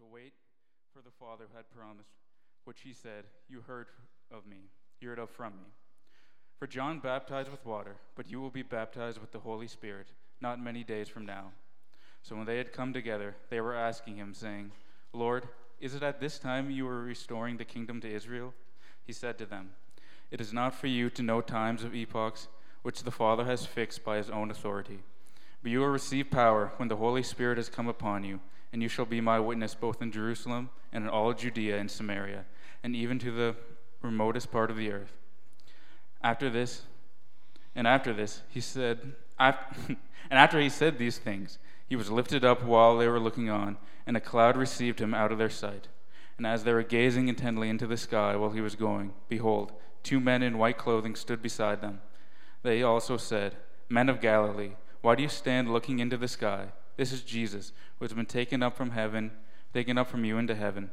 to wait for the Father who had promised, which he said, You heard of me, you heard of from me. For John baptized with water, but you will be baptized with the Holy Spirit not many days from now. So when they had come together, they were asking him, saying, Lord, is it at this time you are restoring the kingdom to Israel? He said to them, It is not for you to know times of epochs which the Father has fixed by his own authority. But you will receive power when the Holy Spirit has come upon you, and you shall be my witness both in Jerusalem and in all Judea and Samaria, and even to the remotest part of the earth. After this, and after this, he said, and after he said these things, he was lifted up while they were looking on, and a cloud received him out of their sight. And as they were gazing intently into the sky while he was going, behold, two men in white clothing stood beside them. They also said, Men of Galilee, why do you stand looking into the sky? This is Jesus, who has been taken up from heaven, taken up from you into heaven.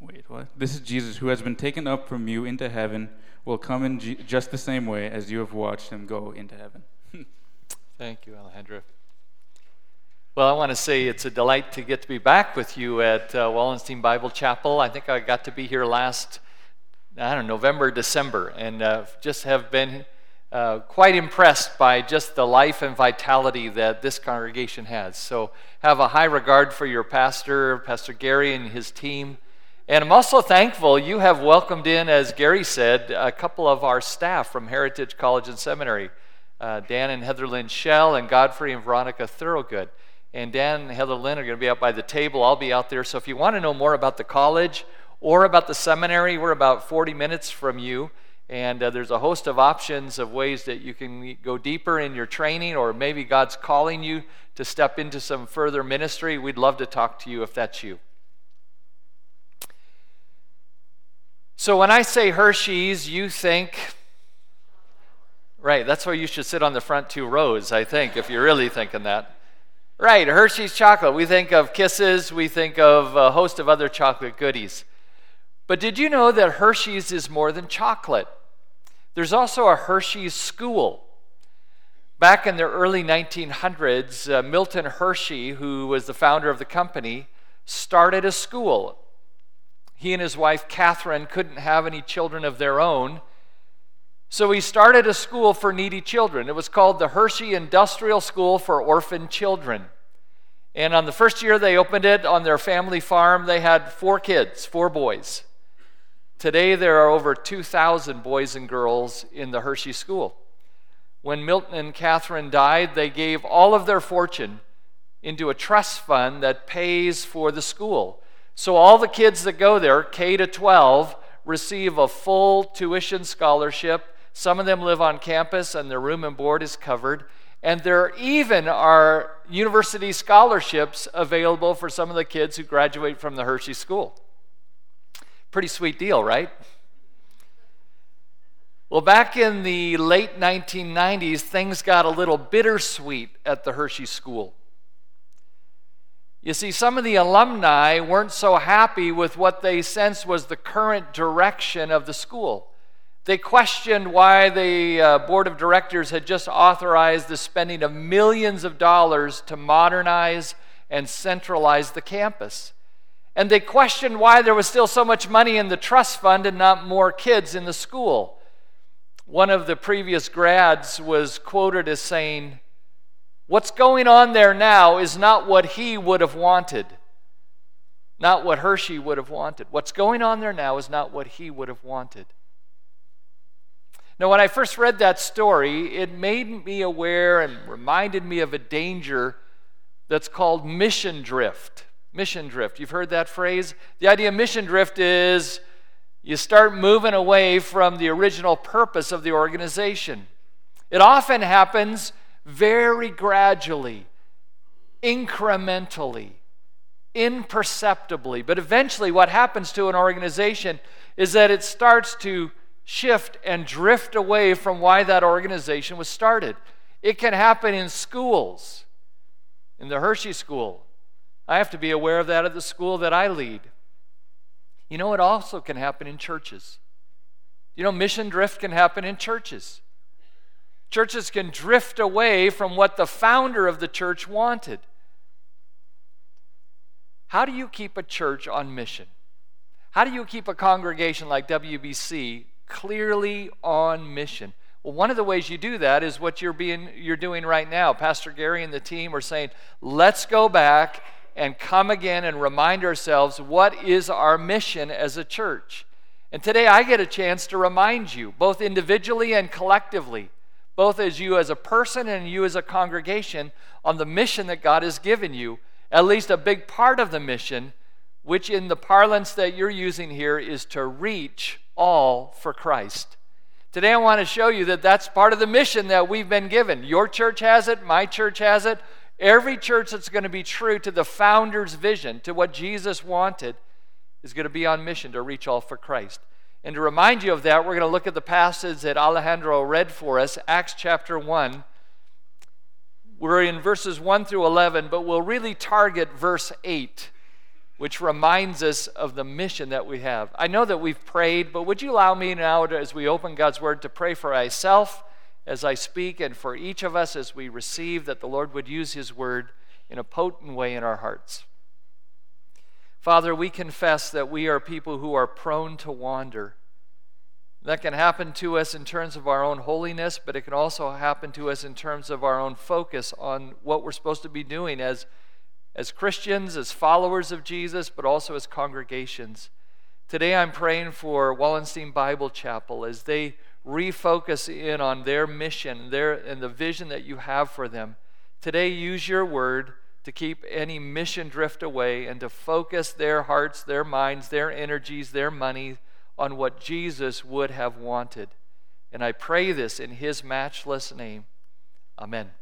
Wait, what? This is Jesus, who has been taken up from you into heaven, will come in just the same way as you have watched him go into heaven. Thank you, Alejandro. Well, I want to say it's a delight to get to be back with you at uh, Wallenstein Bible Chapel. I think I got to be here last, I don't know, November, December, and uh, just have been uh, quite impressed by just the life and vitality that this congregation has. So, have a high regard for your pastor, Pastor Gary, and his team. And I'm also thankful you have welcomed in, as Gary said, a couple of our staff from Heritage College and Seminary uh, Dan and Heather Lynn Shell, and Godfrey and Veronica Thorogood. And Dan and Heather Lynn are going to be out by the table. I'll be out there. So if you want to know more about the college or about the seminary, we're about 40 minutes from you. And uh, there's a host of options of ways that you can go deeper in your training, or maybe God's calling you to step into some further ministry. We'd love to talk to you if that's you. So when I say Hershey's, you think Right, that's where you should sit on the front two rows, I think, if you're really thinking that. Right, Hershey's chocolate. We think of kisses, we think of a host of other chocolate goodies. But did you know that Hershey's is more than chocolate? There's also a Hershey's school. Back in the early 1900s, uh, Milton Hershey, who was the founder of the company, started a school. He and his wife Catherine couldn't have any children of their own, so he started a school for needy children. It was called the Hershey Industrial School for Orphan Children. And on the first year they opened it on their family farm, they had four kids, four boys. Today there are over 2,000 boys and girls in the Hershey School. When Milton and Catherine died, they gave all of their fortune into a trust fund that pays for the school. So all the kids that go there, K to 12, receive a full tuition scholarship some of them live on campus and their room and board is covered. And there even are university scholarships available for some of the kids who graduate from the Hershey School. Pretty sweet deal, right? Well, back in the late 1990s, things got a little bittersweet at the Hershey School. You see, some of the alumni weren't so happy with what they sensed was the current direction of the school. They questioned why the uh, board of directors had just authorized the spending of millions of dollars to modernize and centralize the campus. And they questioned why there was still so much money in the trust fund and not more kids in the school. One of the previous grads was quoted as saying, What's going on there now is not what he would have wanted, not what Hershey would have wanted. What's going on there now is not what he would have wanted. Now, when I first read that story, it made me aware and reminded me of a danger that's called mission drift. Mission drift. You've heard that phrase? The idea of mission drift is you start moving away from the original purpose of the organization. It often happens very gradually, incrementally, imperceptibly. But eventually, what happens to an organization is that it starts to shift and drift away from why that organization was started. It can happen in schools, in the Hershey School. I have to be aware of that at the school that I lead. You know, it also can happen in churches. You know, mission drift can happen in churches. Churches can drift away from what the founder of the church wanted. How do you keep a church on mission? How do you keep a congregation like WBC clearly on mission? Well, one of the ways you do that is what you're being you're doing right now. Pastor Gary and the team are saying, "Let's go back and come again and remind ourselves what is our mission as a church." And today I get a chance to remind you, both individually and collectively, both as you as a person and you as a congregation, on the mission that God has given you, at least a big part of the mission, which in the parlance that you're using here is to reach all for Christ. Today, I want to show you that that's part of the mission that we've been given. Your church has it, my church has it. Every church that's going to be true to the founder's vision, to what Jesus wanted, is going to be on mission to reach all for Christ. And to remind you of that, we're going to look at the passage that Alejandro read for us, Acts chapter 1. We're in verses 1 through 11, but we'll really target verse 8 which reminds us of the mission that we have. I know that we've prayed, but would you allow me now, as we open God's Word, to pray for myself as I speak and for each of us as we receive that the Lord would use His Word in a potent way in our hearts? Father, we confess that we are people who are prone to wander. That can happen to us in terms of our own holiness, but it can also happen to us in terms of our own focus on what we're supposed to be doing as as Christians, as followers of Jesus, but also as congregations. Today I'm praying for Wallenstein Bible Chapel as they refocus in on their mission their, and the vision that you have for them. Today, use your word to keep any mission drift away and to focus their hearts, their minds, their energies, their money on what Jesus would have wanted. And I pray this in his matchless name. Amen.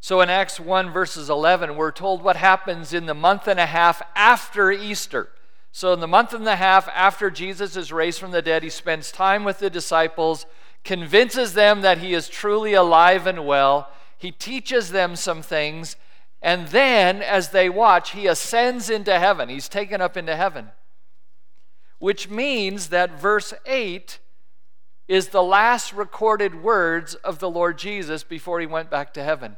So in Acts 1, verses 11, we're told what happens in the month and a half after Easter. So, in the month and a half after Jesus is raised from the dead, he spends time with the disciples, convinces them that he is truly alive and well. He teaches them some things. And then, as they watch, he ascends into heaven. He's taken up into heaven. Which means that verse 8 is the last recorded words of the Lord Jesus before he went back to heaven.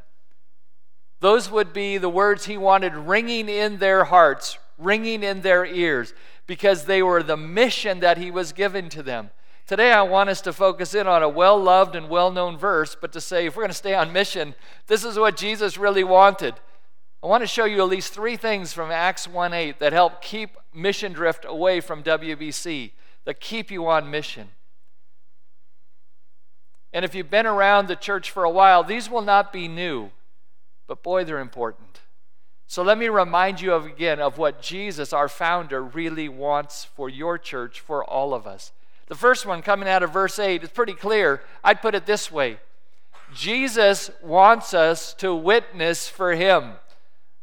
Those would be the words he wanted ringing in their hearts, ringing in their ears, because they were the mission that he was given to them. Today, I want us to focus in on a well loved and well known verse, but to say, if we're going to stay on mission, this is what Jesus really wanted. I want to show you at least three things from Acts 1 8 that help keep mission drift away from WBC, that keep you on mission. And if you've been around the church for a while, these will not be new but boy, they're important. So let me remind you of again of what Jesus, our founder, really wants for your church, for all of us. The first one coming out of verse 8 is pretty clear. I'd put it this way Jesus wants us to witness for him.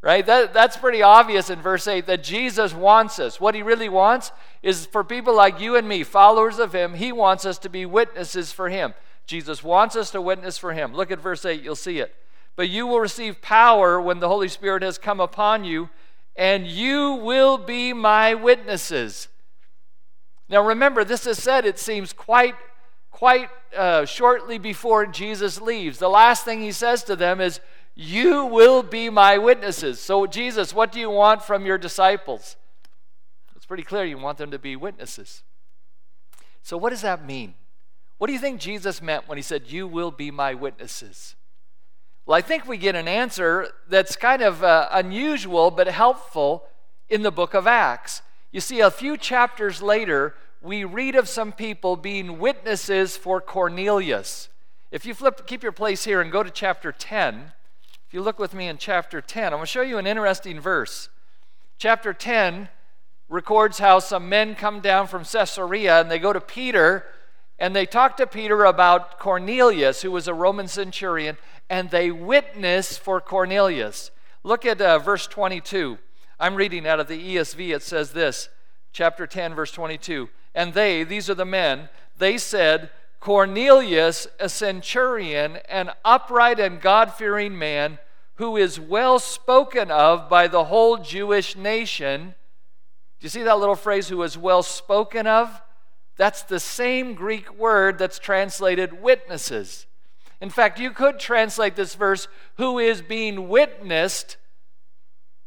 Right? That, that's pretty obvious in verse 8 that Jesus wants us. What he really wants is for people like you and me, followers of him, he wants us to be witnesses for him. Jesus wants us to witness for him. Look at verse 8, you'll see it. But you will receive power when the Holy Spirit has come upon you, and you will be my witnesses. Now remember, this is said, it seems quite quite uh, shortly before Jesus leaves. The last thing he says to them is, You will be my witnesses. So, Jesus, what do you want from your disciples? It's pretty clear you want them to be witnesses. So, what does that mean? What do you think Jesus meant when he said, You will be my witnesses? Well, I think we get an answer that's kind of uh, unusual but helpful in the book of Acts. You see, a few chapters later, we read of some people being witnesses for Cornelius. If you flip, keep your place here and go to chapter 10, if you look with me in chapter 10, I'm going to show you an interesting verse. Chapter 10 records how some men come down from Caesarea and they go to Peter and they talk to Peter about Cornelius, who was a Roman centurion, and they witness for Cornelius. Look at uh, verse 22. I'm reading out of the ESV. It says this, chapter 10, verse 22. And they, these are the men, they said, Cornelius, a centurion, an upright and God fearing man, who is well spoken of by the whole Jewish nation. Do you see that little phrase, who is well spoken of? That's the same Greek word that's translated witnesses. In fact, you could translate this verse, who is being witnessed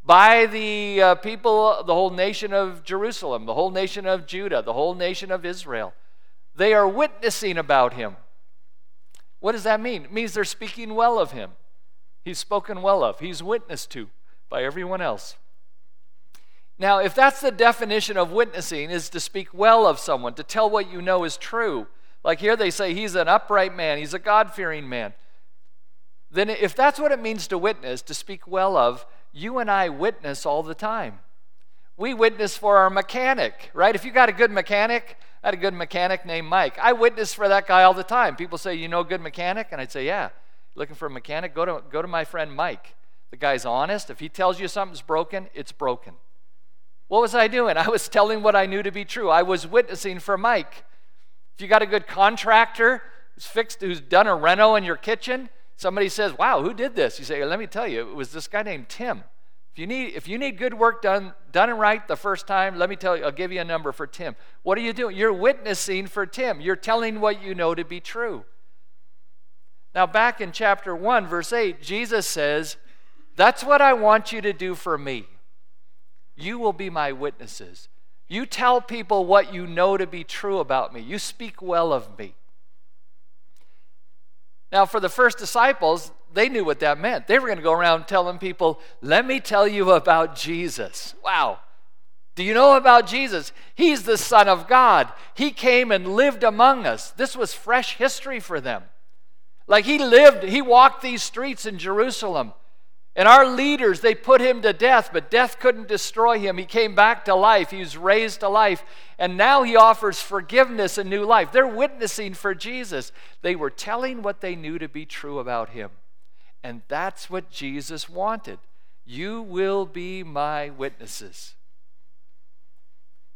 by the uh, people, the whole nation of Jerusalem, the whole nation of Judah, the whole nation of Israel. They are witnessing about him. What does that mean? It means they're speaking well of him. He's spoken well of, he's witnessed to by everyone else. Now, if that's the definition of witnessing, is to speak well of someone, to tell what you know is true. Like here they say he's an upright man, he's a God fearing man. Then, if that's what it means to witness, to speak well of, you and I witness all the time. We witness for our mechanic, right? If you got a good mechanic, I had a good mechanic named Mike. I witness for that guy all the time. People say, You know a good mechanic? And I'd say, Yeah. Looking for a mechanic? Go to, go to my friend Mike. The guy's honest. If he tells you something's broken, it's broken. What was I doing? I was telling what I knew to be true. I was witnessing for Mike. If you got a good contractor who's fixed, who's done a reno in your kitchen, somebody says, Wow, who did this? You say, Let me tell you, it was this guy named Tim. If you need, if you need good work done, done and right the first time, let me tell you, I'll give you a number for Tim. What are you doing? You're witnessing for Tim. You're telling what you know to be true. Now, back in chapter 1, verse 8, Jesus says, That's what I want you to do for me. You will be my witnesses. You tell people what you know to be true about me. You speak well of me. Now, for the first disciples, they knew what that meant. They were going to go around telling people, let me tell you about Jesus. Wow. Do you know about Jesus? He's the Son of God. He came and lived among us. This was fresh history for them. Like he lived, he walked these streets in Jerusalem. And our leaders, they put him to death, but death couldn't destroy him. He came back to life. He was raised to life. And now he offers forgiveness and new life. They're witnessing for Jesus. They were telling what they knew to be true about him. And that's what Jesus wanted. You will be my witnesses.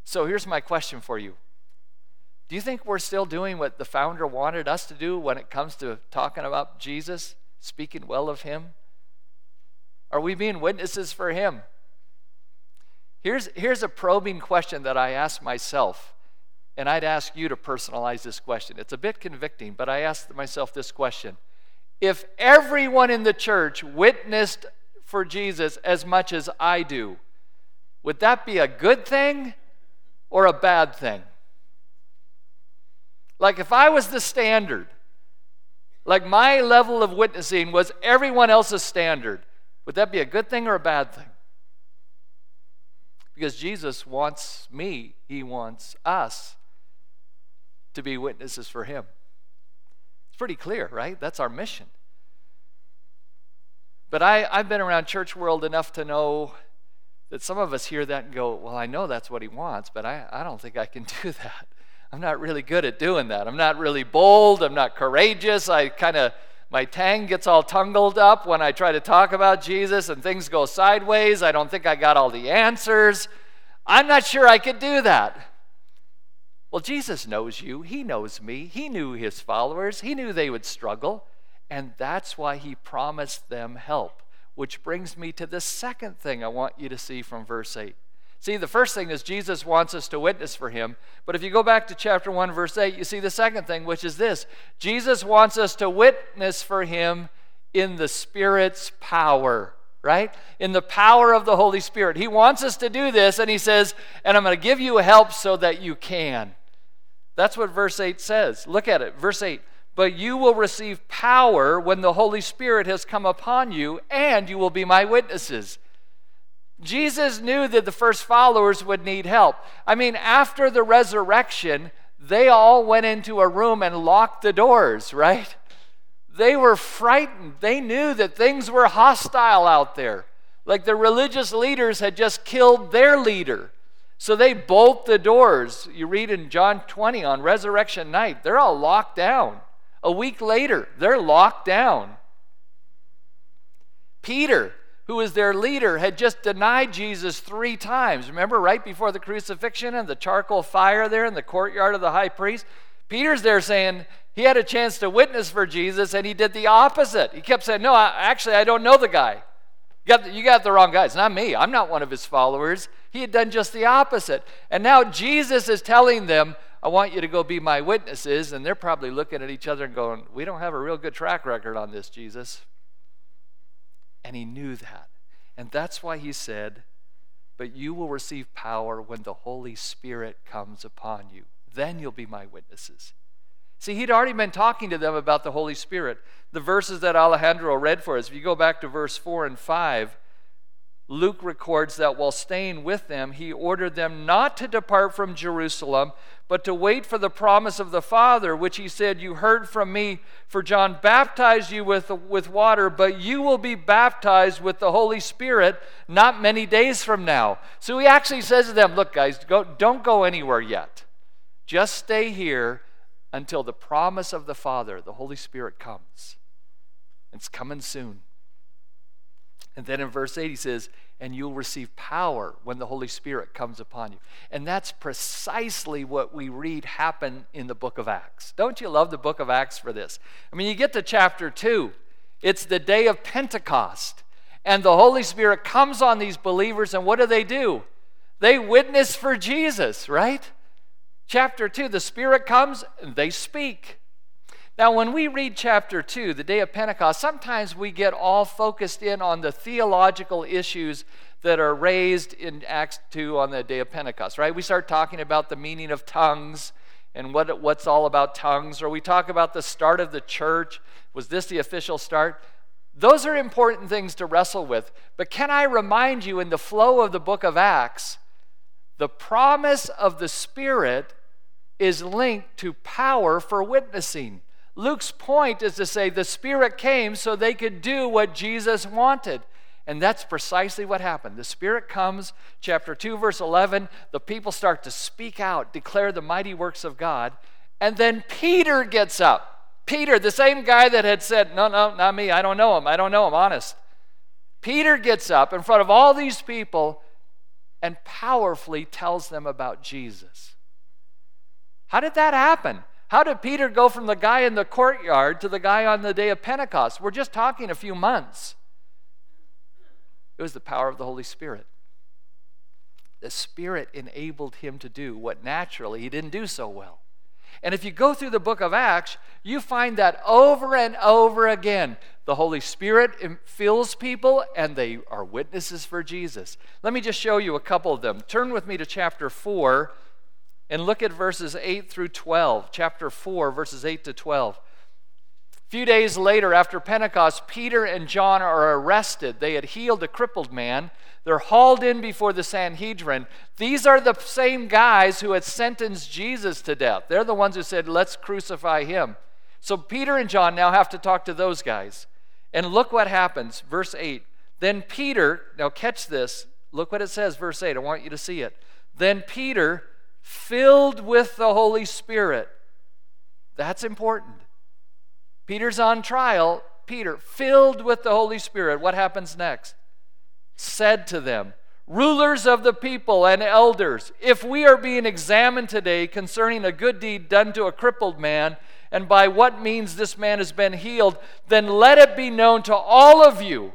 So here's my question for you Do you think we're still doing what the founder wanted us to do when it comes to talking about Jesus, speaking well of him? Are we being witnesses for Him? Here's, here's a probing question that I ask myself, and I'd ask you to personalize this question. It's a bit convicting, but I ask myself this question If everyone in the church witnessed for Jesus as much as I do, would that be a good thing or a bad thing? Like if I was the standard, like my level of witnessing was everyone else's standard, would that be a good thing or a bad thing? Because Jesus wants me, He wants us to be witnesses for Him. It's pretty clear, right? That's our mission. But I, I've been around church world enough to know that some of us hear that and go, Well, I know that's what He wants, but I, I don't think I can do that. I'm not really good at doing that. I'm not really bold. I'm not courageous. I kind of my tang gets all tangled up when I try to talk about Jesus and things go sideways. I don't think I got all the answers. I'm not sure I could do that. Well, Jesus knows you. He knows me. He knew his followers. He knew they would struggle. And that's why he promised them help. Which brings me to the second thing I want you to see from verse 8. See, the first thing is Jesus wants us to witness for him. But if you go back to chapter 1, verse 8, you see the second thing, which is this Jesus wants us to witness for him in the Spirit's power, right? In the power of the Holy Spirit. He wants us to do this, and he says, and I'm going to give you help so that you can. That's what verse 8 says. Look at it. Verse 8 But you will receive power when the Holy Spirit has come upon you, and you will be my witnesses. Jesus knew that the first followers would need help. I mean, after the resurrection, they all went into a room and locked the doors, right? They were frightened. They knew that things were hostile out there. Like the religious leaders had just killed their leader. So they bolt the doors. You read in John 20 on resurrection night, they're all locked down. A week later, they're locked down. Peter, who was their leader, had just denied Jesus three times. Remember, right before the crucifixion and the charcoal fire there in the courtyard of the high priest? Peter's there saying he had a chance to witness for Jesus and he did the opposite. He kept saying, No, I, actually, I don't know the guy. You got, the, you got the wrong guy. It's not me. I'm not one of his followers. He had done just the opposite. And now Jesus is telling them, I want you to go be my witnesses. And they're probably looking at each other and going, We don't have a real good track record on this, Jesus. And he knew that. And that's why he said, But you will receive power when the Holy Spirit comes upon you. Then you'll be my witnesses. See, he'd already been talking to them about the Holy Spirit. The verses that Alejandro read for us, if you go back to verse 4 and 5, Luke records that while staying with them, he ordered them not to depart from Jerusalem, but to wait for the promise of the Father, which he said, You heard from me, for John baptized you with, with water, but you will be baptized with the Holy Spirit not many days from now. So he actually says to them, Look, guys, go, don't go anywhere yet. Just stay here until the promise of the Father, the Holy Spirit, comes. It's coming soon. And then in verse 8, he says, And you'll receive power when the Holy Spirit comes upon you. And that's precisely what we read happen in the book of Acts. Don't you love the book of Acts for this? I mean, you get to chapter 2, it's the day of Pentecost. And the Holy Spirit comes on these believers, and what do they do? They witness for Jesus, right? Chapter 2, the Spirit comes and they speak. Now, when we read chapter 2, the day of Pentecost, sometimes we get all focused in on the theological issues that are raised in Acts 2 on the day of Pentecost, right? We start talking about the meaning of tongues and what, what's all about tongues, or we talk about the start of the church. Was this the official start? Those are important things to wrestle with. But can I remind you, in the flow of the book of Acts, the promise of the Spirit is linked to power for witnessing. Luke's point is to say the Spirit came so they could do what Jesus wanted. And that's precisely what happened. The Spirit comes, chapter 2, verse 11. The people start to speak out, declare the mighty works of God. And then Peter gets up. Peter, the same guy that had said, No, no, not me. I don't know him. I don't know him, honest. Peter gets up in front of all these people and powerfully tells them about Jesus. How did that happen? How did Peter go from the guy in the courtyard to the guy on the day of Pentecost? We're just talking a few months. It was the power of the Holy Spirit. The Spirit enabled him to do what naturally he didn't do so well. And if you go through the book of Acts, you find that over and over again, the Holy Spirit fills people and they are witnesses for Jesus. Let me just show you a couple of them. Turn with me to chapter 4 and look at verses 8 through 12. Chapter 4, verses 8 to 12. A few days later, after Pentecost, Peter and John are arrested. They had healed a crippled man. They're hauled in before the Sanhedrin. These are the same guys who had sentenced Jesus to death. They're the ones who said, Let's crucify him. So Peter and John now have to talk to those guys. And look what happens. Verse 8. Then Peter, now catch this. Look what it says, verse 8. I want you to see it. Then Peter, filled with the Holy Spirit. That's important. Peter's on trial. Peter, filled with the Holy Spirit. What happens next? Said to them, Rulers of the people and elders, if we are being examined today concerning a good deed done to a crippled man, and by what means this man has been healed, then let it be known to all of you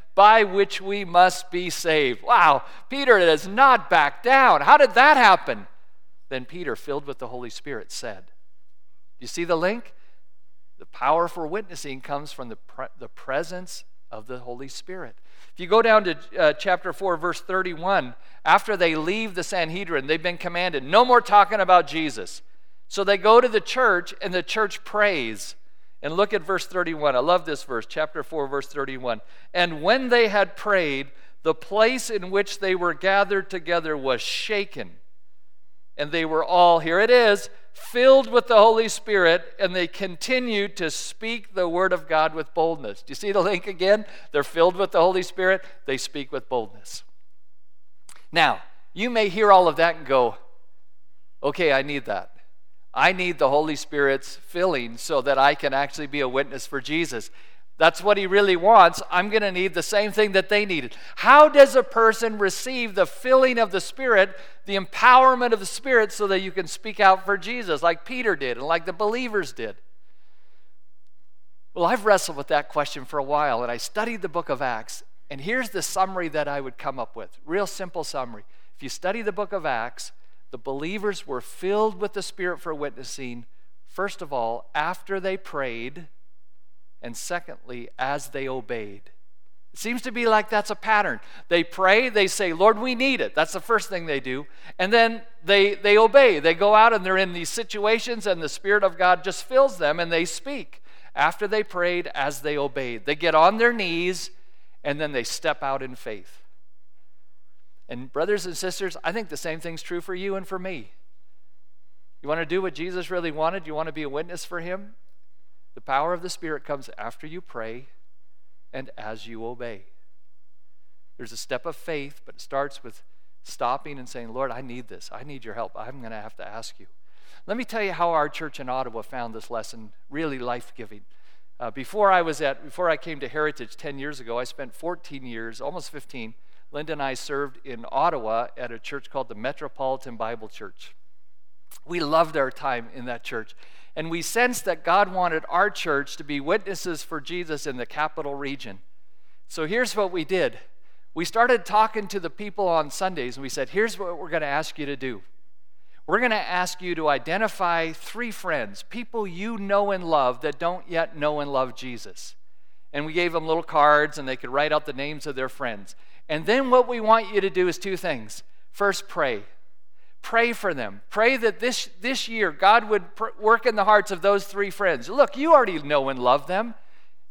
by which we must be saved. Wow, Peter does not back down. How did that happen? Then Peter, filled with the Holy Spirit, said, You see the link? The power for witnessing comes from the, pre- the presence of the Holy Spirit. If you go down to uh, chapter 4, verse 31, after they leave the Sanhedrin, they've been commanded no more talking about Jesus. So they go to the church, and the church prays. And look at verse 31. I love this verse, chapter 4, verse 31. And when they had prayed, the place in which they were gathered together was shaken. And they were all, here it is, filled with the Holy Spirit, and they continued to speak the word of God with boldness. Do you see the link again? They're filled with the Holy Spirit, they speak with boldness. Now, you may hear all of that and go, okay, I need that. I need the Holy Spirit's filling so that I can actually be a witness for Jesus. that's what he really wants, I'm going to need the same thing that they needed. How does a person receive the filling of the Spirit, the empowerment of the Spirit, so that you can speak out for Jesus, like Peter did and like the believers did? Well, I've wrestled with that question for a while, and I studied the book of Acts, and here's the summary that I would come up with real simple summary. If you study the book of Acts, the believers were filled with the Spirit for witnessing, first of all, after they prayed, and secondly, as they obeyed. It seems to be like that's a pattern. They pray, they say, Lord, we need it. That's the first thing they do. And then they, they obey. They go out and they're in these situations, and the Spirit of God just fills them and they speak. After they prayed, as they obeyed, they get on their knees and then they step out in faith. And, brothers and sisters, I think the same thing's true for you and for me. You want to do what Jesus really wanted? You want to be a witness for him? The power of the Spirit comes after you pray and as you obey. There's a step of faith, but it starts with stopping and saying, Lord, I need this. I need your help. I'm going to have to ask you. Let me tell you how our church in Ottawa found this lesson really life giving. Uh, before I was at, before I came to Heritage 10 years ago, I spent 14 years, almost 15. Linda and I served in Ottawa at a church called the Metropolitan Bible Church. We loved our time in that church. And we sensed that God wanted our church to be witnesses for Jesus in the capital region. So here's what we did we started talking to the people on Sundays, and we said, Here's what we're going to ask you to do. We're going to ask you to identify three friends, people you know and love that don't yet know and love Jesus. And we gave them little cards and they could write out the names of their friends. And then what we want you to do is two things. First, pray. Pray for them. Pray that this, this year God would pr- work in the hearts of those three friends. Look, you already know and love them.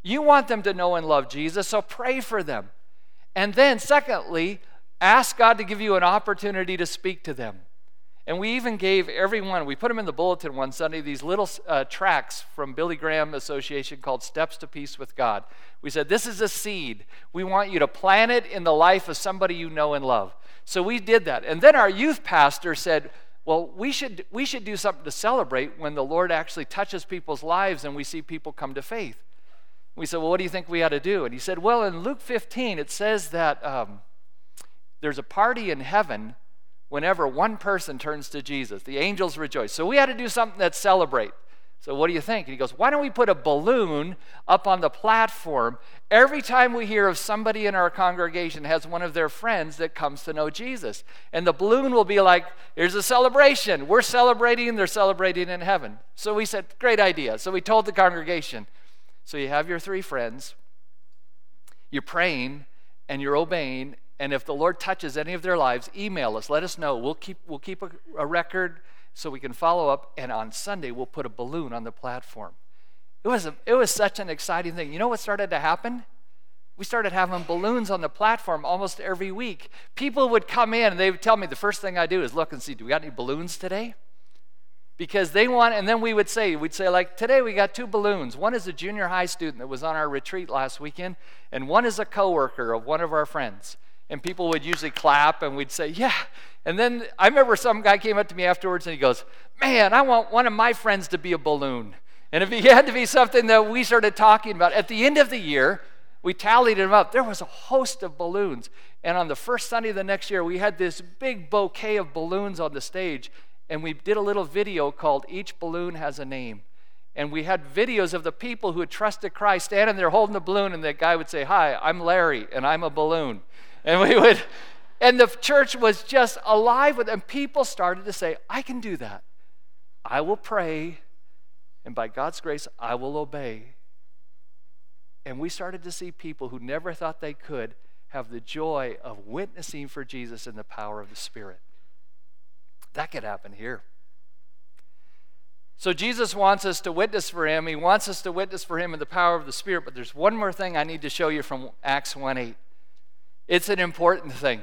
You want them to know and love Jesus, so pray for them. And then, secondly, ask God to give you an opportunity to speak to them. And we even gave everyone, we put them in the bulletin one Sunday, these little uh, tracks from Billy Graham Association called Steps to Peace with God. We said, This is a seed. We want you to plant it in the life of somebody you know and love. So we did that. And then our youth pastor said, Well, we should, we should do something to celebrate when the Lord actually touches people's lives and we see people come to faith. We said, Well, what do you think we ought to do? And he said, Well, in Luke 15, it says that um, there's a party in heaven whenever one person turns to Jesus. The angels rejoice. So we had to do something that celebrate. So what do you think? And he goes, Why don't we put a balloon up on the platform every time we hear of somebody in our congregation has one of their friends that comes to know Jesus? And the balloon will be like, Here's a celebration. We're celebrating, they're celebrating in heaven. So we said, Great idea. So we told the congregation. So you have your three friends, you're praying, and you're obeying, and if the Lord touches any of their lives, email us. Let us know. We'll keep, we'll keep a, a record so we can follow up. And on Sunday, we'll put a balloon on the platform. It was, a, it was such an exciting thing. You know what started to happen? We started having balloons on the platform almost every week. People would come in and they would tell me the first thing I do is look and see, do we got any balloons today? Because they want, and then we would say, we'd say, like, today we got two balloons. One is a junior high student that was on our retreat last weekend, and one is a coworker of one of our friends and people would usually clap and we'd say, Yeah. And then I remember some guy came up to me afterwards and he goes, Man, I want one of my friends to be a balloon. And he had to be something that we started talking about, at the end of the year, we tallied them up. There was a host of balloons. And on the first Sunday of the next year, we had this big bouquet of balloons on the stage. And we did a little video called Each Balloon Has a Name. And we had videos of the people who had trusted Christ standing there holding the balloon. And the guy would say, Hi, I'm Larry, and I'm a balloon. And we would, and the church was just alive with, and people started to say, I can do that. I will pray, and by God's grace, I will obey. And we started to see people who never thought they could have the joy of witnessing for Jesus in the power of the Spirit. That could happen here. So Jesus wants us to witness for him. He wants us to witness for him in the power of the Spirit. But there's one more thing I need to show you from Acts 1 8. It's an important thing.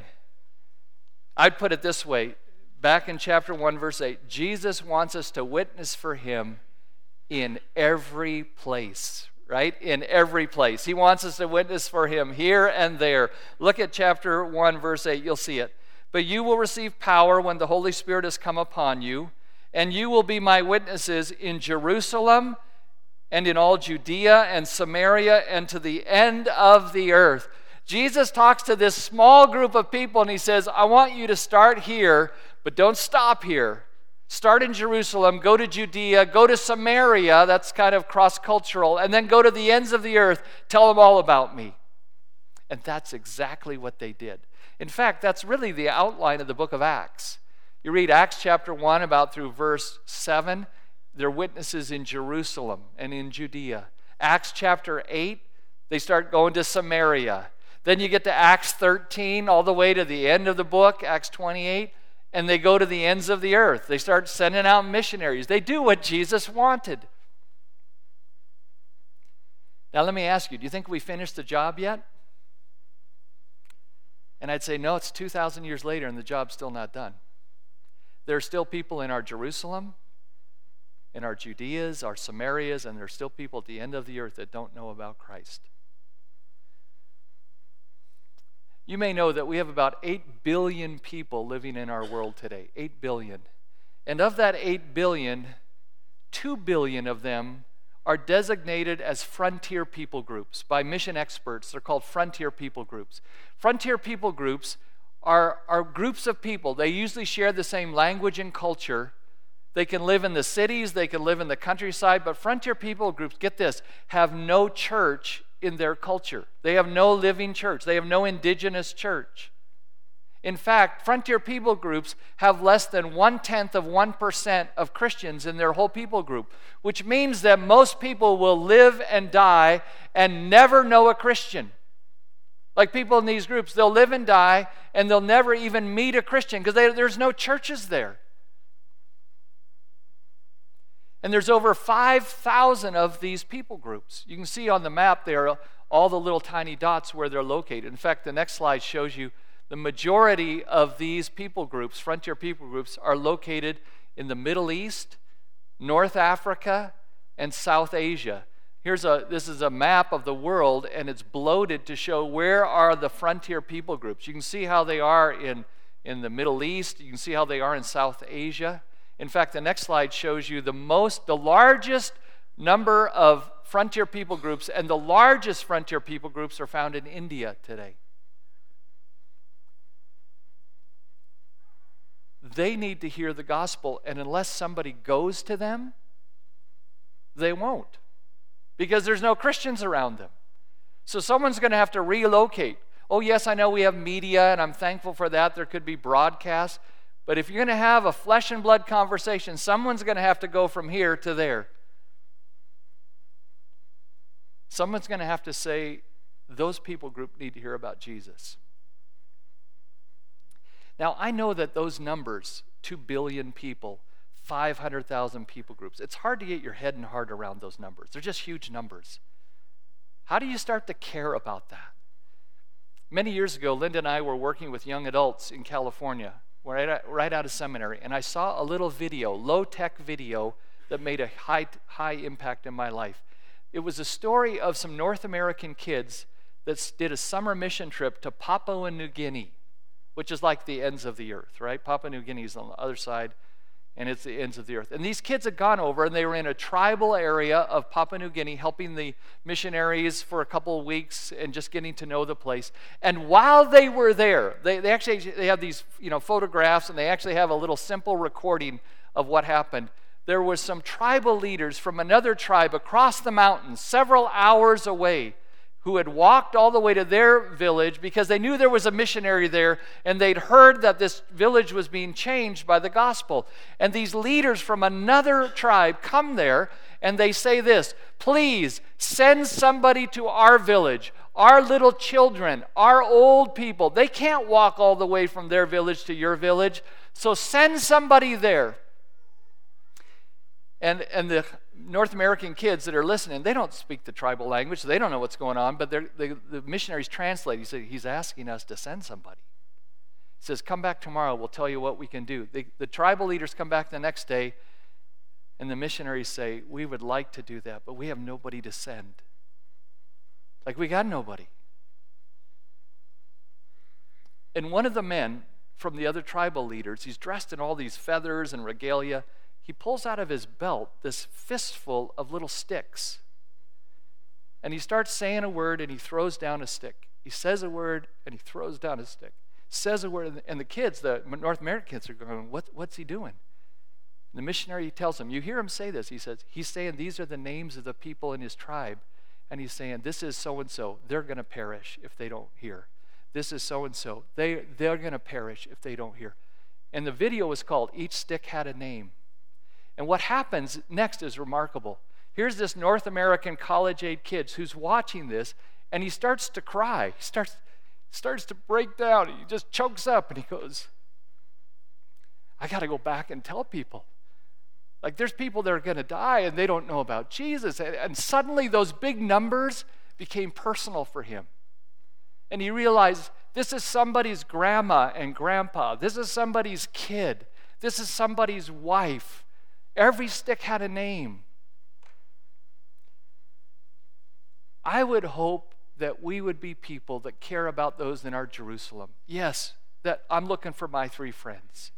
I'd put it this way back in chapter 1, verse 8 Jesus wants us to witness for him in every place, right? In every place. He wants us to witness for him here and there. Look at chapter 1, verse 8, you'll see it. But you will receive power when the Holy Spirit has come upon you, and you will be my witnesses in Jerusalem and in all Judea and Samaria and to the end of the earth. Jesus talks to this small group of people and he says, I want you to start here, but don't stop here. Start in Jerusalem, go to Judea, go to Samaria, that's kind of cross cultural, and then go to the ends of the earth, tell them all about me. And that's exactly what they did. In fact, that's really the outline of the book of Acts. You read Acts chapter 1 about through verse 7, they're witnesses in Jerusalem and in Judea. Acts chapter 8, they start going to Samaria. Then you get to Acts 13, all the way to the end of the book, Acts 28, and they go to the ends of the earth. They start sending out missionaries. They do what Jesus wanted. Now, let me ask you do you think we finished the job yet? And I'd say, no, it's 2,000 years later and the job's still not done. There are still people in our Jerusalem, in our Judeas, our Samarias, and there are still people at the end of the earth that don't know about Christ. You may know that we have about 8 billion people living in our world today. 8 billion. And of that 8 billion, 2 billion of them are designated as frontier people groups by mission experts. They're called frontier people groups. Frontier people groups are, are groups of people. They usually share the same language and culture. They can live in the cities, they can live in the countryside, but frontier people groups, get this, have no church in their culture. They have no living church, they have no indigenous church. In fact, frontier people groups have less than one tenth of 1% of Christians in their whole people group, which means that most people will live and die and never know a Christian. Like people in these groups, they'll live and die and they'll never even meet a Christian because there's no churches there. And there's over 5,000 of these people groups. You can see on the map there all the little tiny dots where they're located. In fact, the next slide shows you the majority of these people groups, frontier people groups, are located in the Middle East, North Africa, and South Asia. Here's a this is a map of the world and it's bloated to show where are the frontier people groups. You can see how they are in in the Middle East, you can see how they are in South Asia. In fact, the next slide shows you the most the largest number of frontier people groups and the largest frontier people groups are found in India today. they need to hear the gospel. And unless somebody goes to them, they won't because there's no Christians around them. So someone's going to have to relocate. Oh, yes, I know we have media, and I'm thankful for that. There could be broadcasts. But if you're going to have a flesh and blood conversation, someone's going to have to go from here to there. Someone's going to have to say, those people group need to hear about Jesus. Now, I know that those numbers 2 billion people, 500,000 people groups it's hard to get your head and heart around those numbers. They're just huge numbers. How do you start to care about that? Many years ago, Linda and I were working with young adults in California, right, right out of seminary, and I saw a little video, low tech video, that made a high, high impact in my life. It was a story of some North American kids that did a summer mission trip to Papua New Guinea which is like the ends of the earth, right? Papua New Guinea is on the other side, and it's the ends of the earth. And these kids had gone over, and they were in a tribal area of Papua New Guinea, helping the missionaries for a couple of weeks and just getting to know the place. And while they were there, they, they actually they have these you know photographs, and they actually have a little simple recording of what happened. There was some tribal leaders from another tribe across the mountains, several hours away who had walked all the way to their village because they knew there was a missionary there and they'd heard that this village was being changed by the gospel. And these leaders from another tribe come there and they say this Please send somebody to our village. Our little children, our old people, they can't walk all the way from their village to your village. So send somebody there. And, and the North American kids that are listening, they don't speak the tribal language, so they don't know what's going on, but the, the missionaries translate. He said, He's asking us to send somebody. He says, Come back tomorrow, we'll tell you what we can do. The, the tribal leaders come back the next day, and the missionaries say, We would like to do that, but we have nobody to send. Like, we got nobody. And one of the men from the other tribal leaders, he's dressed in all these feathers and regalia he pulls out of his belt this fistful of little sticks. And he starts saying a word and he throws down a stick. He says a word and he throws down a stick. Says a word, and the kids, the North American kids, are going, what, What's he doing? The missionary tells him, You hear him say this. He says, He's saying these are the names of the people in his tribe. And he's saying, This is so and so. They're going to perish if they don't hear. This is so and so. They They're going to perish if they don't hear. And the video was called Each Stick Had a Name. And what happens next is remarkable. Here's this North American college aid kid who's watching this, and he starts to cry. He starts, starts to break down. He just chokes up and he goes, I got to go back and tell people. Like, there's people that are going to die and they don't know about Jesus. And, and suddenly, those big numbers became personal for him. And he realized this is somebody's grandma and grandpa, this is somebody's kid, this is somebody's wife. Every stick had a name. I would hope that we would be people that care about those in our Jerusalem. Yes, that I'm looking for my three friends.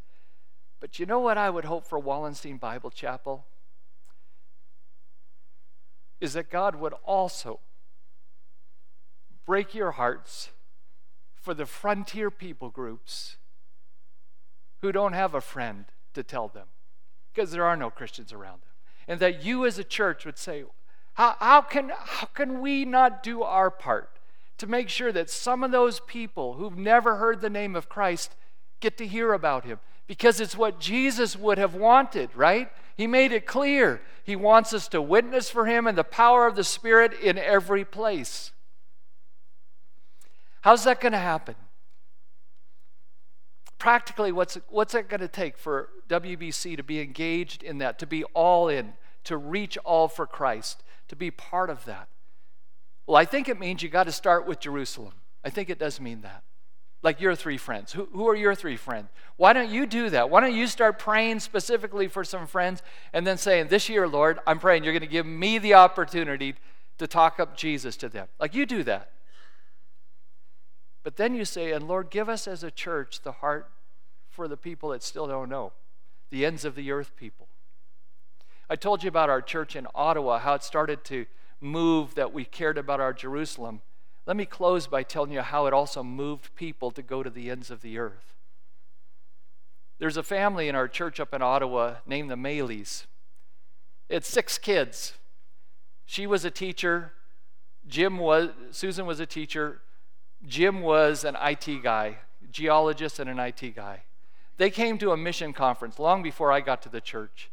But you know what I would hope for Wallenstein Bible Chapel? Is that God would also break your hearts for the frontier people groups who don't have a friend to tell them because there are no Christians around them. And that you as a church would say, how, how, can, how can we not do our part to make sure that some of those people who've never heard the name of Christ get to hear about him? Because it's what Jesus would have wanted, right? He made it clear. He wants us to witness for him and the power of the Spirit in every place. How's that going to happen? Practically, what's, what's it going to take for WBC to be engaged in that, to be all in, to reach all for Christ? to be part of that? Well, I think it means you got to start with Jerusalem. I think it does mean that. Like your three friends. Who, who are your three friends? Why don't you do that? Why don't you start praying specifically for some friends and then saying, This year, Lord, I'm praying you're going to give me the opportunity to talk up Jesus to them. Like you do that. But then you say, And Lord, give us as a church the heart for the people that still don't know, the ends of the earth people. I told you about our church in Ottawa, how it started to move that we cared about our Jerusalem. Let me close by telling you how it also moved people to go to the ends of the earth. There's a family in our church up in Ottawa named the Maleys. It's six kids. She was a teacher. Jim was, Susan was a teacher. Jim was an IT guy, geologist and an IT guy. They came to a mission conference long before I got to the church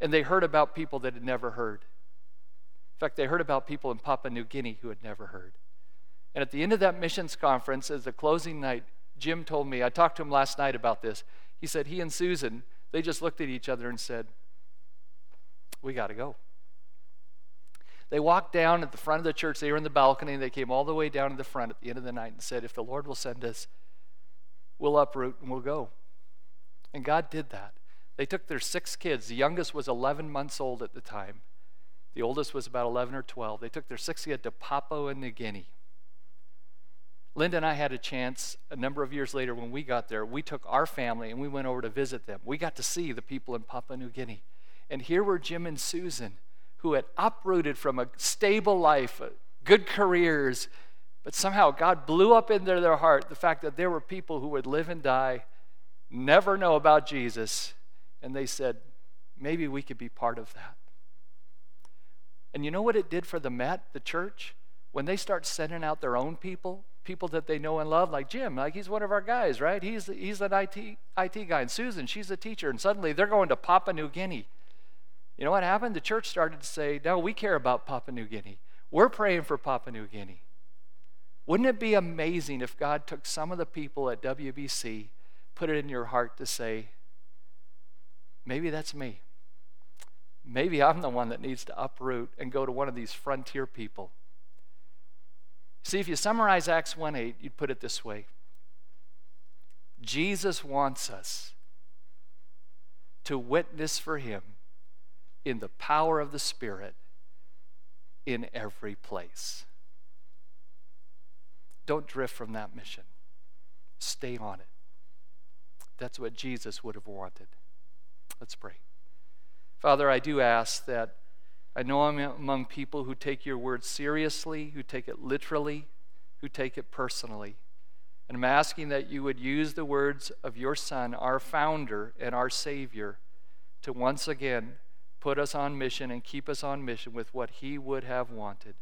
and they heard about people that had never heard. In fact, they heard about people in Papua New Guinea who had never heard. And at the end of that missions conference, as the closing night, Jim told me, I talked to him last night about this. He said he and Susan, they just looked at each other and said, We got to go. They walked down at the front of the church. They were in the balcony. They came all the way down to the front at the end of the night and said, If the Lord will send us, we'll uproot and we'll go. And God did that. They took their six kids. The youngest was 11 months old at the time. The oldest was about 11 or 12. They took their six kids to Papua New Guinea. Linda and I had a chance a number of years later when we got there. We took our family and we went over to visit them. We got to see the people in Papua New Guinea. And here were Jim and Susan, who had uprooted from a stable life, uh, good careers, but somehow God blew up into their heart the fact that there were people who would live and die, never know about Jesus, and they said, maybe we could be part of that. And you know what it did for the Met, the church? When they start sending out their own people, people that they know and love, like Jim, like he's one of our guys, right? He's, he's an IT, IT guy. And Susan, she's a teacher. And suddenly they're going to Papua New Guinea. You know what happened? The church started to say, no, we care about Papua New Guinea. We're praying for Papua New Guinea. Wouldn't it be amazing if God took some of the people at WBC, put it in your heart to say, Maybe that's me. Maybe I'm the one that needs to uproot and go to one of these frontier people. See, if you summarize Acts 1 8, you'd put it this way Jesus wants us to witness for him in the power of the Spirit in every place. Don't drift from that mission. Stay on it. That's what Jesus would have wanted. Let's pray. Father, I do ask that I know I'm among people who take your word seriously, who take it literally, who take it personally. And I'm asking that you would use the words of your Son, our founder and our Savior, to once again put us on mission and keep us on mission with what He would have wanted.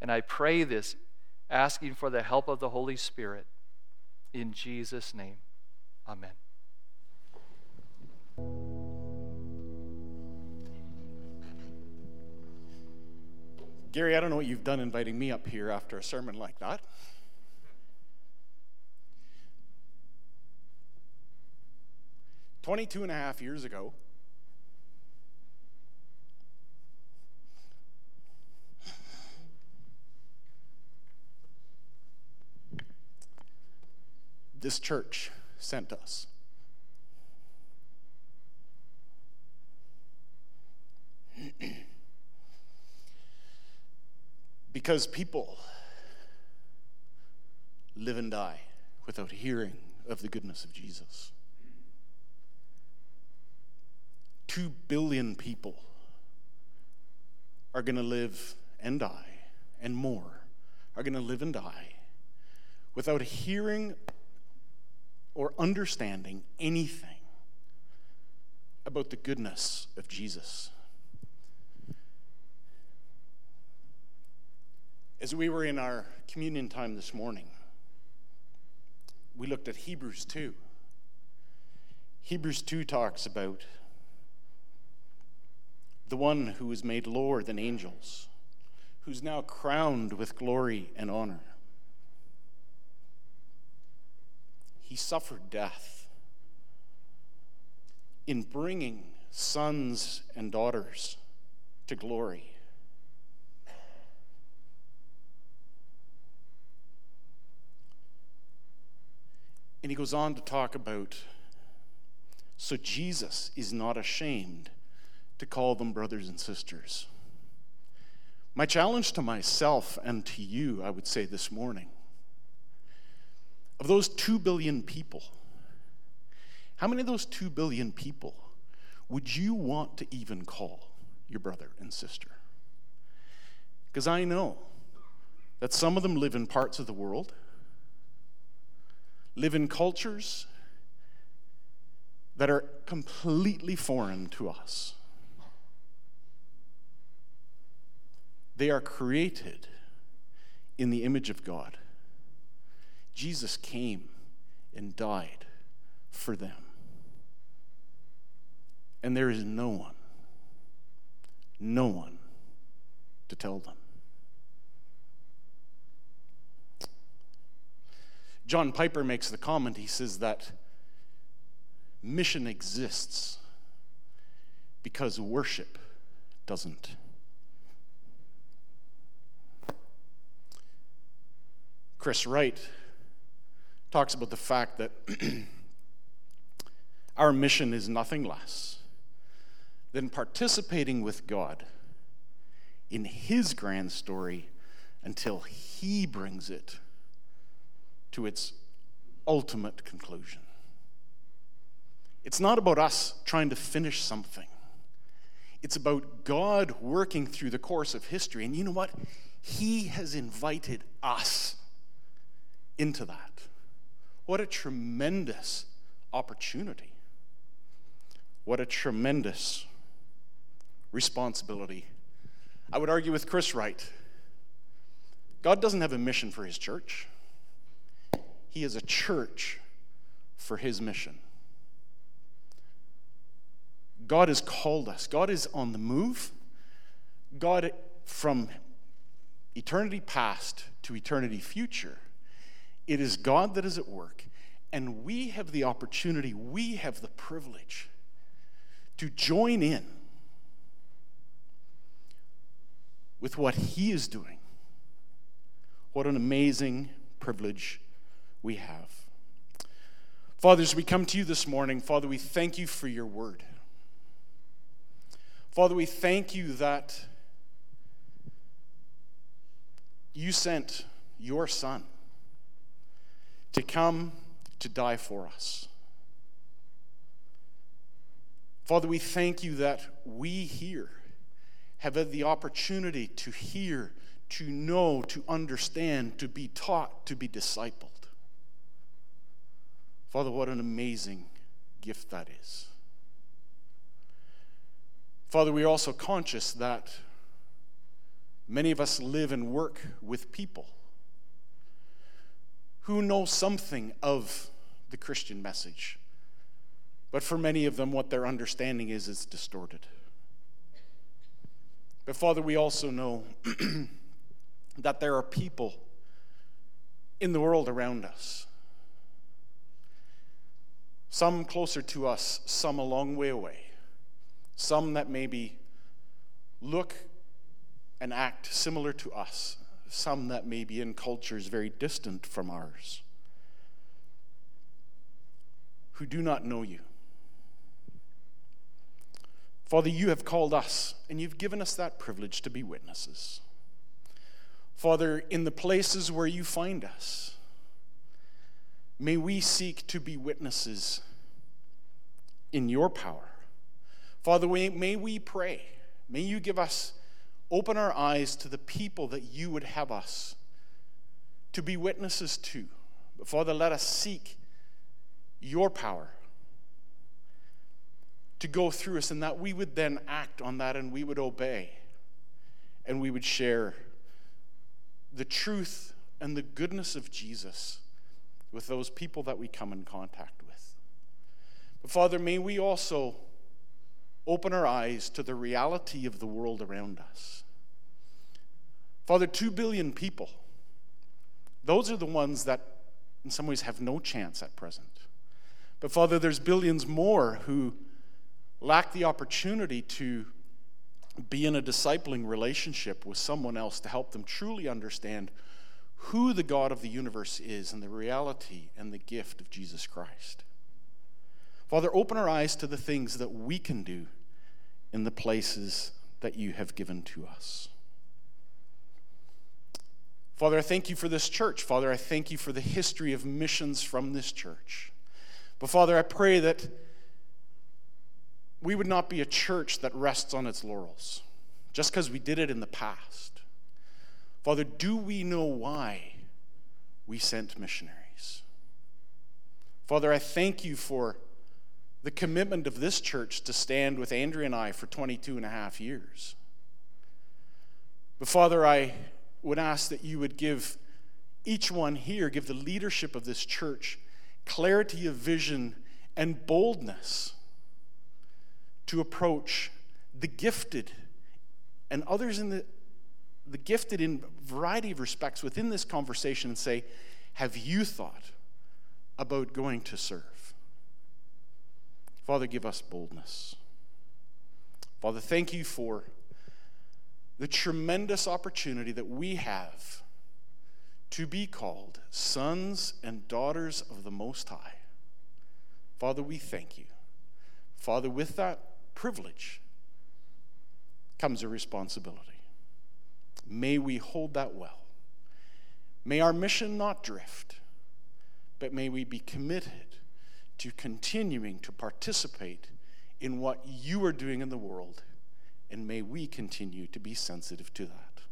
And I pray this, asking for the help of the Holy Spirit. In Jesus' name, amen. Gary, I don't know what you've done inviting me up here after a sermon like that. Twenty-two and a half years ago, this church sent us. because people live and die without hearing of the goodness of Jesus. Two billion people are going to live and die, and more are going to live and die without hearing or understanding anything about the goodness of Jesus. As we were in our communion time this morning, we looked at Hebrews 2. Hebrews 2 talks about the one who was made lower than angels, who's now crowned with glory and honor. He suffered death in bringing sons and daughters to glory. And he goes on to talk about so Jesus is not ashamed to call them brothers and sisters. My challenge to myself and to you, I would say this morning, of those 2 billion people, how many of those 2 billion people would you want to even call your brother and sister? Because I know that some of them live in parts of the world, live in cultures that are completely foreign to us. They are created in the image of God. Jesus came and died for them. And there is no one, no one to tell them. John Piper makes the comment, he says that mission exists because worship doesn't. Chris Wright talks about the fact that our mission is nothing less than participating with God in His grand story until He brings it to its ultimate conclusion. It's not about us trying to finish something. It's about God working through the course of history. And you know what? He has invited us into that. What a tremendous opportunity. What a tremendous responsibility. I would argue with Chris Wright God doesn't have a mission for his church, he is a church for his mission. God has called us, God is on the move. God, from eternity past to eternity future, it is God that is at work, and we have the opportunity, we have the privilege to join in with what He is doing. What an amazing privilege we have. Fathers, we come to you this morning, Father, we thank you for your word. Father, we thank you that you sent your Son to come to die for us. Father, we thank you that we here have had the opportunity to hear, to know, to understand, to be taught, to be discipled. Father, what an amazing gift that is. Father, we are also conscious that many of us live and work with people who know something of the Christian message. But for many of them, what their understanding is, is distorted. But Father, we also know that there are people in the world around us, some closer to us, some a long way away, some that maybe look and act similar to us, some that may be in cultures very distant from ours, who do not know you. Father, you have called us and you've given us that privilege to be witnesses. Father, in the places where you find us, may we seek to be witnesses in your power. Father, may we pray. May you give us, open our eyes to the people that you would have us to be witnesses to. But Father, let us seek your power to go through us, and that we would then act on that and we would obey and we would share the truth and the goodness of Jesus with those people that we come in contact with. But Father, may we also open our eyes to the reality of the world around us. Father, two billion people, those are the ones that in some ways have no chance at present. But Father, there's billions more who lack the opportunity to be in a discipling relationship with someone else to help them truly understand who the God of the universe is and the reality and the gift of Jesus Christ. Father, open our eyes to the things that we can do in the places that you have given to us. Father, I thank you for this church. Father, I thank you for the history of missions from this church. But Father, I pray that we would not be a church that rests on its laurels just because we did it in the past. Father, do we know why we sent missionaries? Father, I thank you for the commitment of this church to stand with Andrea and I for 22 and a half years. But Father, I would ask that you would give each one here, give the leadership of this church clarity of vision and boldness to approach the gifted and others in the, the gifted in variety of respects within this conversation and say, Have you thought about going to serve? Father, give us boldness. Father, thank you for the tremendous opportunity that we have to be called sons and daughters of the Most High. Father, we thank you. Father, with that privilege comes a responsibility. May we hold that well. May our mission not drift, but may we be committed to continuing to participate in what you are doing in the world, and may we continue to be sensitive to that.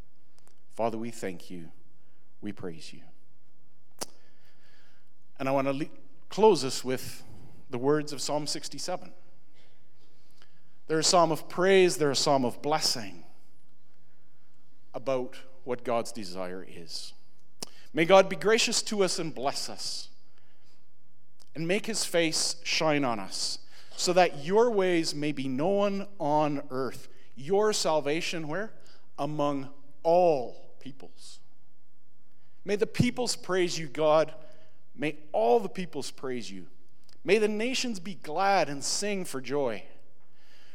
Father, we thank you. We praise you. And I want to le- close us with the words of Psalm 67. They're a psalm of praise, they're a psalm of blessing about what God's desire is. May God be gracious to us and bless us, and make his face shine on us, so that your ways may be known on earth. Your salvation, where? Among all peoples. May the peoples praise you, God. May all the peoples praise you. May the nations be glad and sing for joy.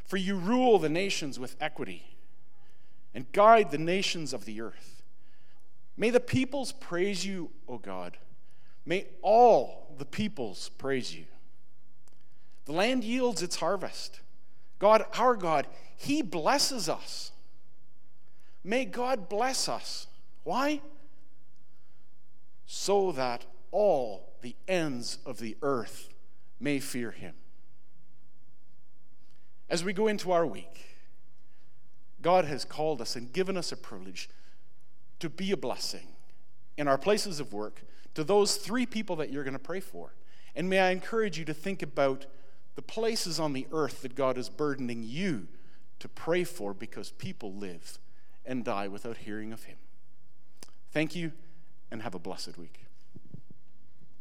For you rule the nations with equity and guide the nations of the earth. May the peoples praise you, O God. May the peoples praise you. The land yields its harvest. God, our God, He blesses us. May God bless us. Why? So that all the ends of the earth may fear Him. As we go into our week, God has called us and given us a privilege to be a blessing in our places of work to those three people that you're going to pray for. And may I encourage you to think about the places on the earth that God is burdening you to pray for because people live and die without hearing of Him. Thank you and have a blessed week.